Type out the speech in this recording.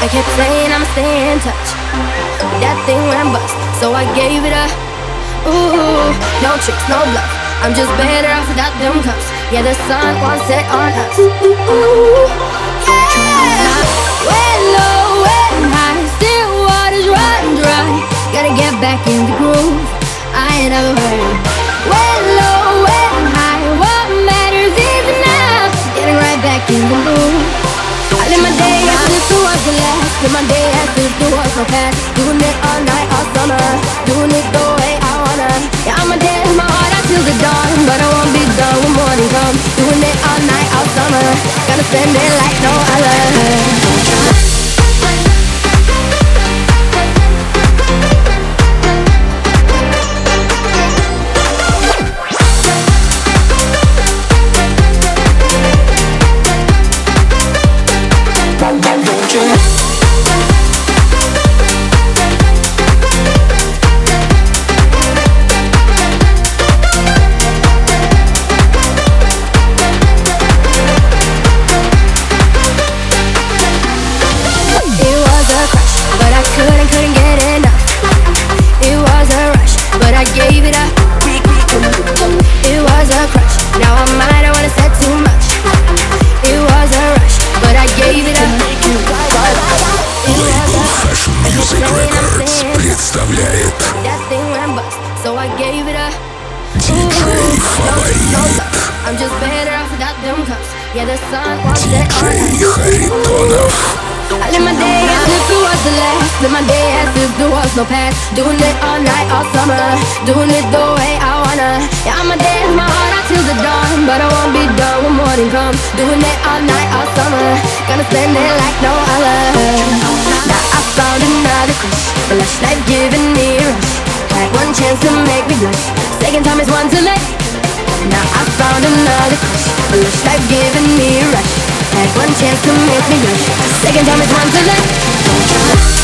I kept saying I'ma stay in touch. That thing went bust, so I gave it up. Ooh, no tricks, no bluff. I'm just better off without them cuffs. Yeah, the sun won't set on us. Ooh, yeah. When low, when high, still waters run dry. Gotta get back in the groove. I ain't never heard. When low, when high, what matters is now. Getting right back in the mood. My day was no past. Doing it all night, all summer. Doing it the way I wanna. Yeah, I'ma dance my heart out till the dawn. But I won't be done when morning comes. Doing it all night, all summer. Gonna spend it like no other. sun won't set on us. диджей Харитонов. I live my day as if it was the last. Live my day as if there was no past. Doing it all night, all summer. Doing it the way I wanna. Yeah, I'ma dance my heart out till the dawn. But I won't be done when morning comes. Doing it all night, all summer. Gonna spend it like no other. To make me blush. Second time is one too late. Now I found another crush. A lush life giving me a rush. Had one chance to make me blush. Second time is one too late.